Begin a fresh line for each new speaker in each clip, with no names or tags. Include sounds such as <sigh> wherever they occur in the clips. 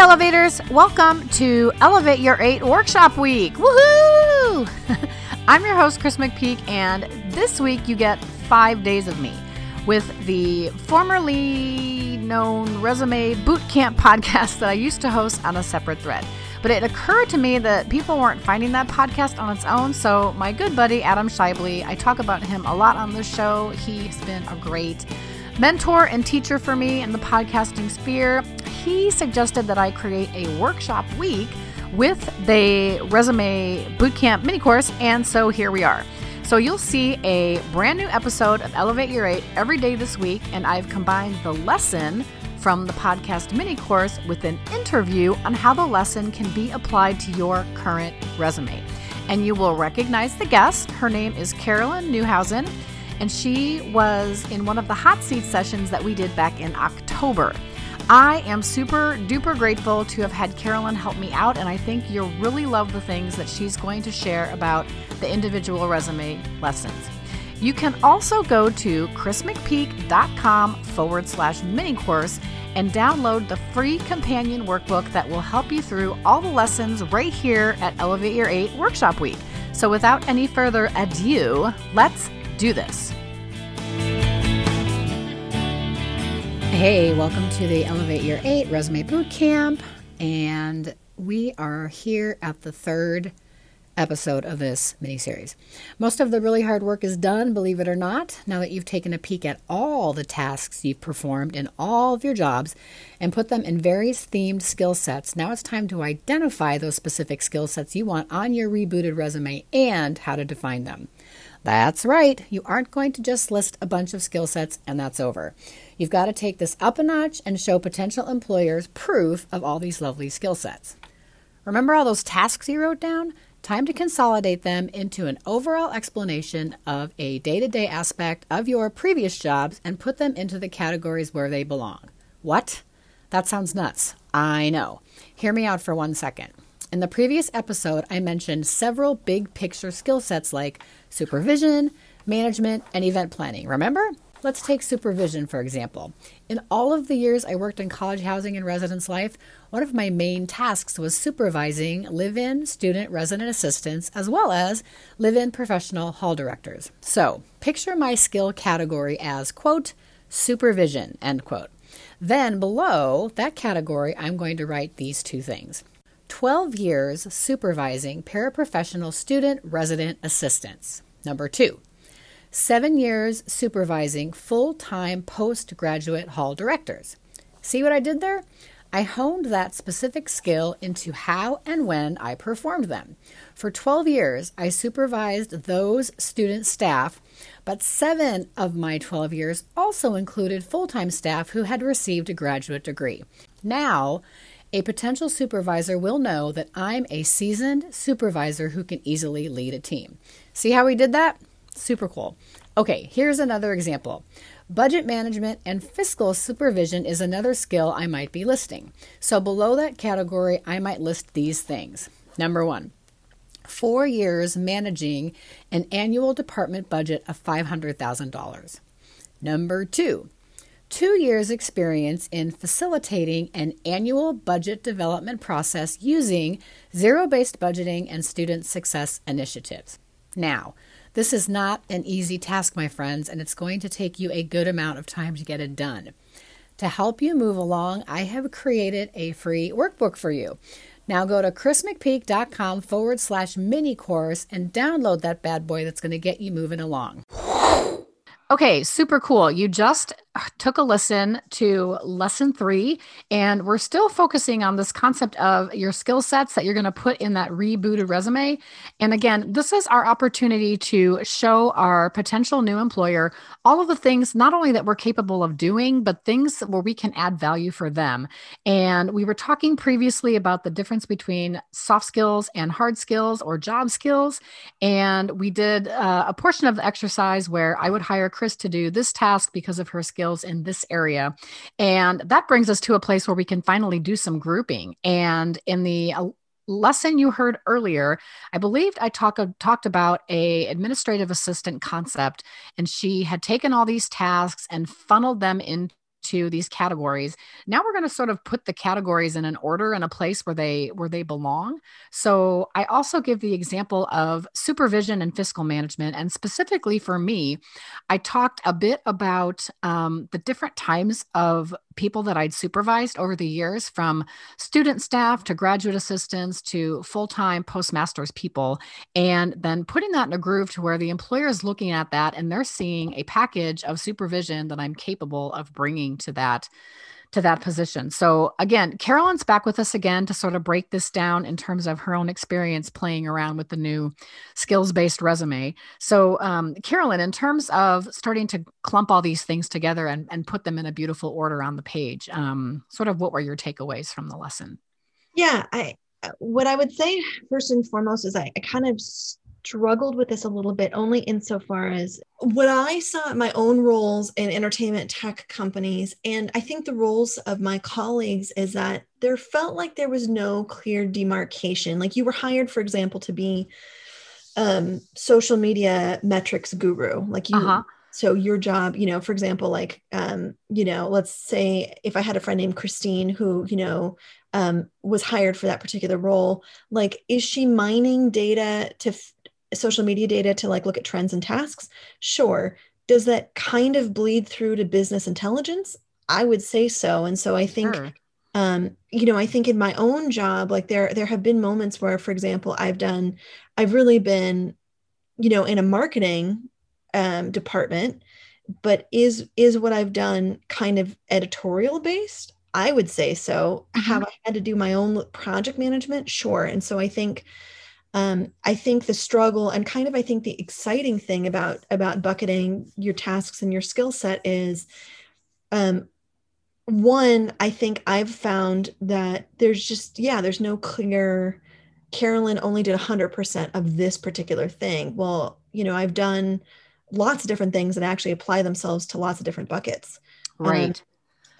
elevators, welcome to Elevate Your 8 Workshop Week. Woohoo! <laughs> I'm your host, Kris McPeak, and this week you get five days of me with the formerly known Resume Bootcamp <laughs> podcast that I used to host on a separate thread. But it occurred to me that people weren't finding that podcast on its own, so my good buddy Adam Shively, I talk about him a lot on this show. He's been a great mentor and teacher for me in the podcasting sphere. He suggested that I create a workshop week with the Resume Bootcamp mini course, and so here we are. So you'll see a brand new episode of Elevate Your 8 every day this week, and I've combined the lesson from the podcast mini course with an interview on how the lesson can be applied to your current resume. And you will recognize the guest. Her name is Carolyn Newhausen, and she was in one of the hot seat sessions that we did back in October. I am super duper grateful to have had Carolyn help me out, and I think you'll really love the things that she's going to share about the individual resume lessons. You can also go to krismcpeak.com forward slash mini course and download the free companion workbook that will help you through all the lessons right here at Elevate Your 8 Workshop Week. So without any further ado, let's do this. Hey, welcome to the Elevate Your 8 Resume Bootcamp. And we are here at the third episode of this mini series. Most of the really hard work is done, believe it or not, now that you've taken a peek at all the tasks you've performed in all of your jobs and put them in various themed skill sets. Now it's time to identify those specific skill sets you want on your rebooted resume and how to define them. That's right, you aren't going to just list a bunch of skill sets and that's over. You've got to take this up a notch and show potential employers proof of all these lovely skill sets. Remember all those tasks you wrote down? Time to consolidate them into an overall explanation of a day to day aspect of your previous jobs and put them into the categories where they belong. What? That sounds nuts. I know. Hear me out for one second. In the previous episode, I mentioned several big picture skill sets like supervision, management, and event planning. Remember? Let's take supervision, for example. In all of the years I worked in college housing and residence life, one of my main tasks was supervising live in student resident assistants as well as live in professional hall directors. So picture my skill category as, quote, supervision, end quote. Then below that category, I'm going to write these two things 12 years supervising paraprofessional student resident assistants. Number two, seven years supervising full time postgraduate hall directors. See what I did there? I honed that specific skill into how and when I performed them. For 12 years, I supervised those student staff, but seven of my 12 years also included full time staff who had received a graduate degree. Now, a potential supervisor will know that I'm a seasoned supervisor who can easily lead a team. See how we did that? Super cool. Okay, here's another example. Budget management and fiscal supervision is another skill I might be listing. So below that category, I might list these things. Number one, four years managing an annual department budget of $500,000. Number two, two years experience in facilitating an annual budget development process using zero based budgeting and student success initiatives. Now, this is not an easy task, my friends, and it's going to take you a good amount of time to get it done. To help you move along, I have created a free workbook for you. Now go to krismcpeak.com forward slash mini course and download that bad boy that's going to get you moving along. Okay, super cool. You just took a listen to lesson three, and we're still focusing on this concept of your skill sets that you're going to put in that rebooted resume. And again, this is our opportunity to show our potential new employer all of the things not only that we're capable of doing, but things where we can add value for them. And we were talking previously about the difference between soft skills and hard skills or job skills. And we did uh, a portion of the exercise where I would hire Chris to do this task because of her skills in this area. And that brings us to a place where we can finally do some grouping. And in the uh, lesson you heard earlier, I believed I talk, talked about a administrative assistant concept, and she had taken all these tasks and funneled them into to these categories. Now we're going to sort of put the categories in an order in a place where they where they belong. So I also give the example of supervision and fiscal management, and specifically for me, I talked a bit about um, the different times of people that I'd supervised over the years, from student staff to graduate assistants to full time postmasters people, and then putting that in a groove to where the employer is looking at that and they're seeing a package of supervision that I'm capable of bringing to that to that position. So again, Carolyn's back with us again to sort of break this down in terms of her own experience playing around with the new skills-based resume. So um, Carolyn, in terms of starting to clump all these things together and, and put them in a beautiful order on the page, um, sort of what were your takeaways from the lesson?
Yeah, I what I would say first and foremost is I, I kind of struggled with this a little bit only insofar as what I saw in my own roles in entertainment tech companies, and I think the roles of my colleagues is that there felt like there was no clear demarcation. Like you were hired, for example, to be um, social media metrics guru. Like you, uh-huh. so your job, you know, for example, like, um, you know, let's say if I had a friend named Christine who, you know, um, was hired for that particular role, like, is she mining data to f- social media data to like look at trends and tasks? Sure. Does that kind of bleed through to business intelligence? I would say so. And so I think sure. um, you know, I think in my own job, like there there have been moments where, for example, I've done, I've really been, you know, in a marketing um, department, but is is what I've done kind of editorial based? I would say so. Mm-hmm. Have I had to do my own project management? Sure. And so I think um, I think the struggle and kind of I think the exciting thing about about bucketing your tasks and your skill set is um, one, I think I've found that there's just, yeah, there's no clear Carolyn only did 100% of this particular thing. Well, you know, I've done lots of different things that actually apply themselves to lots of different buckets.
Right. Um,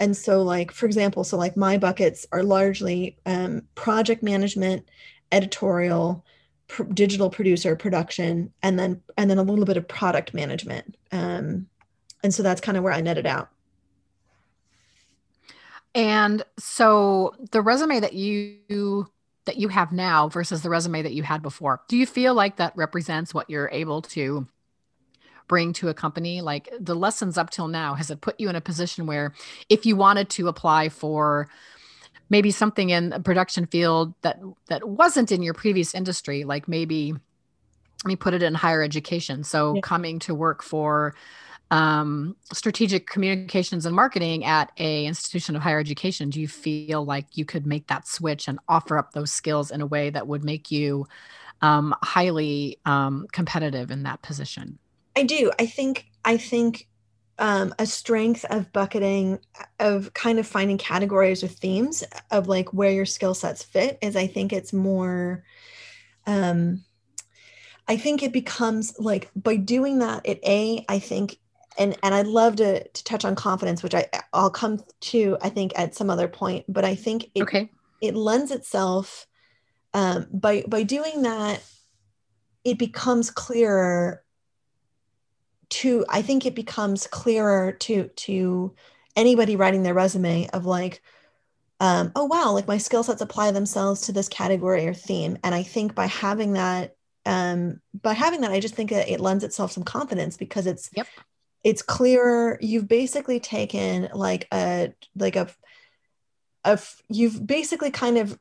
and so, like, for example, so like my buckets are largely um, project management, editorial, pr- digital producer production and then and then a little bit of product management. Um, and so that's kind of where i netted out.
And so the resume that you that you have now versus the resume that you had before do you feel like that represents what you're able to bring to a company? Like the lessons up till now has it put you in a position where if you wanted to apply for maybe something in a production field that that wasn't in your previous industry like maybe let me put it in higher education. So yeah. coming to work for um, strategic communications and marketing at a institution of higher education do you feel like you could make that switch and offer up those skills in a way that would make you um, highly um, competitive in that position?
I do. I think i think um, a strength of bucketing of kind of finding categories or themes of like where your skill sets fit is i think it's more um i think it becomes like by doing that it a i think and and i'd love to to touch on confidence which i i'll come to i think at some other point but i think it,
okay.
it lends itself um by by doing that it becomes clearer to i think it becomes clearer to to anybody writing their resume of like um, oh wow like my skill sets apply themselves to this category or theme. And i think by having that um, by having that i just think that it lends itself some confidence because it's
yep.
it's clearer. You've basically taken like a like a a you've basically kind of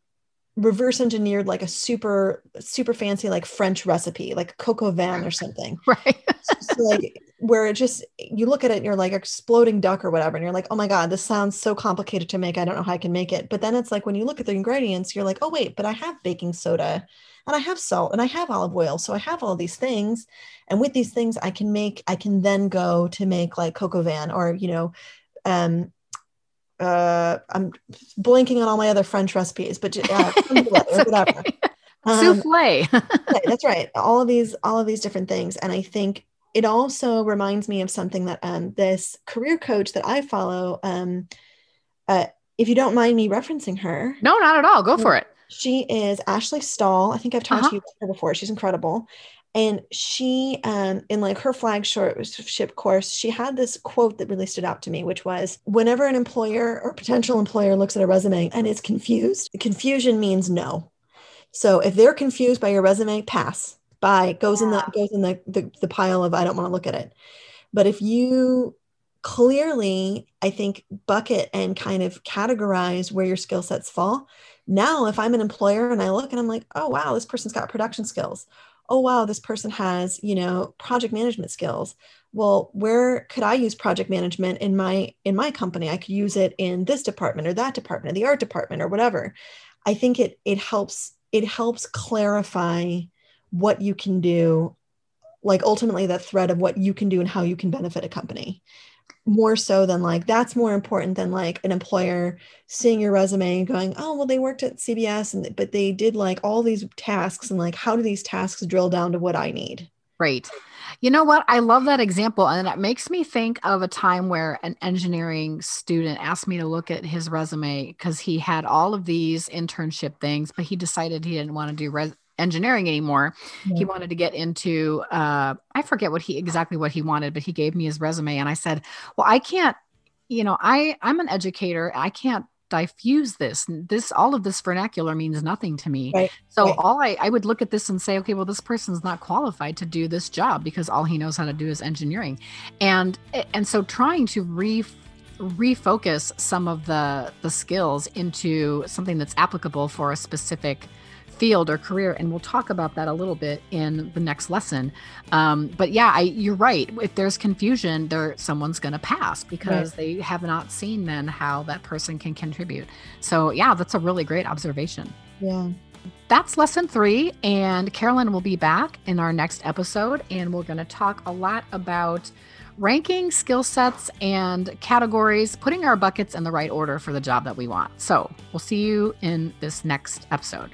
reverse engineered like a super super fancy like french recipe like coq van or something. <laughs>
Right.
So like where it just you look at it and you're like exploding duck or whatever and you're like oh my god this sounds so complicated to make. I don't know how i can make it. But then it's like when you look at the ingredients you're like oh wait but i have baking soda and i have salt and i have olive oil so i have all these things and with these things i can make i can then go to make like coq van or you know um uh, I'm blanking on all my other French recipes, but uh, <laughs> or whatever.
Um, Souffle. <laughs>
that's right. All of these, all of these different things, and I think it also reminds me of something that um, this career coach that I follow. Um, uh, if you don't mind me referencing her,
no, not at all. Go for it.
She is Ashley Stahl. I think I've talked uh-huh. to you about her before. She's incredible. And she, um, in like her flagship course, she had this quote that really stood out to me, which was whenever an employer or potential employer looks at a resume and is confused, confusion means no. So if they're confused by your resume, pass. By goes yeah. in the goes in the, the the pile of I don't want to look at it. But if you clearly, I think, bucket and kind of categorize where your skill sets fall. Now, if I'm an employer and I look and I'm like, oh, wow, this person's got production skills. Oh, wow, this person has, you know, project management skills. Well, where could I use project management in my in my company? I could use it in this department or that department, or the art department or whatever. I think it it helps it helps clarify what you can do like ultimately that thread of what you can do and how you can benefit a company more so than like that's more important than like an employer seeing your resume and going oh well they worked at cbs and but they did like all these tasks and like how do these tasks drill down to what i need?
Right. You know what? I love that example and it makes me think of a time where an engineering student asked me to look at his resume because he had all of these internship things but he decided he didn't want to do res- engineering anymore. Yeah. He wanted to get into uh, I forget what he exactly what he wanted, but he gave me his resume and I said, "Well, I can't, you know, I I'm an educator. I can't diffuse this this all of this vernacular means nothing to me right, so right. all I, I would look at this and say okay well this person's not qualified to do this job because all he knows how to do is engineering and and so trying to re refocus some of the the skills into something that's applicable for a specific field or career and we'll talk about that a little bit in the next lesson um, but yeah I, you're right if there's confusion there someone's going to pass because right. they have not seen then how that person can contribute so yeah that's a really great observation
yeah
that's lesson three and carolyn will be back in our next episode and we're going to talk a lot about ranking skill sets and categories, putting our buckets in the right order for the job that we want. So we'll see you in this next episode.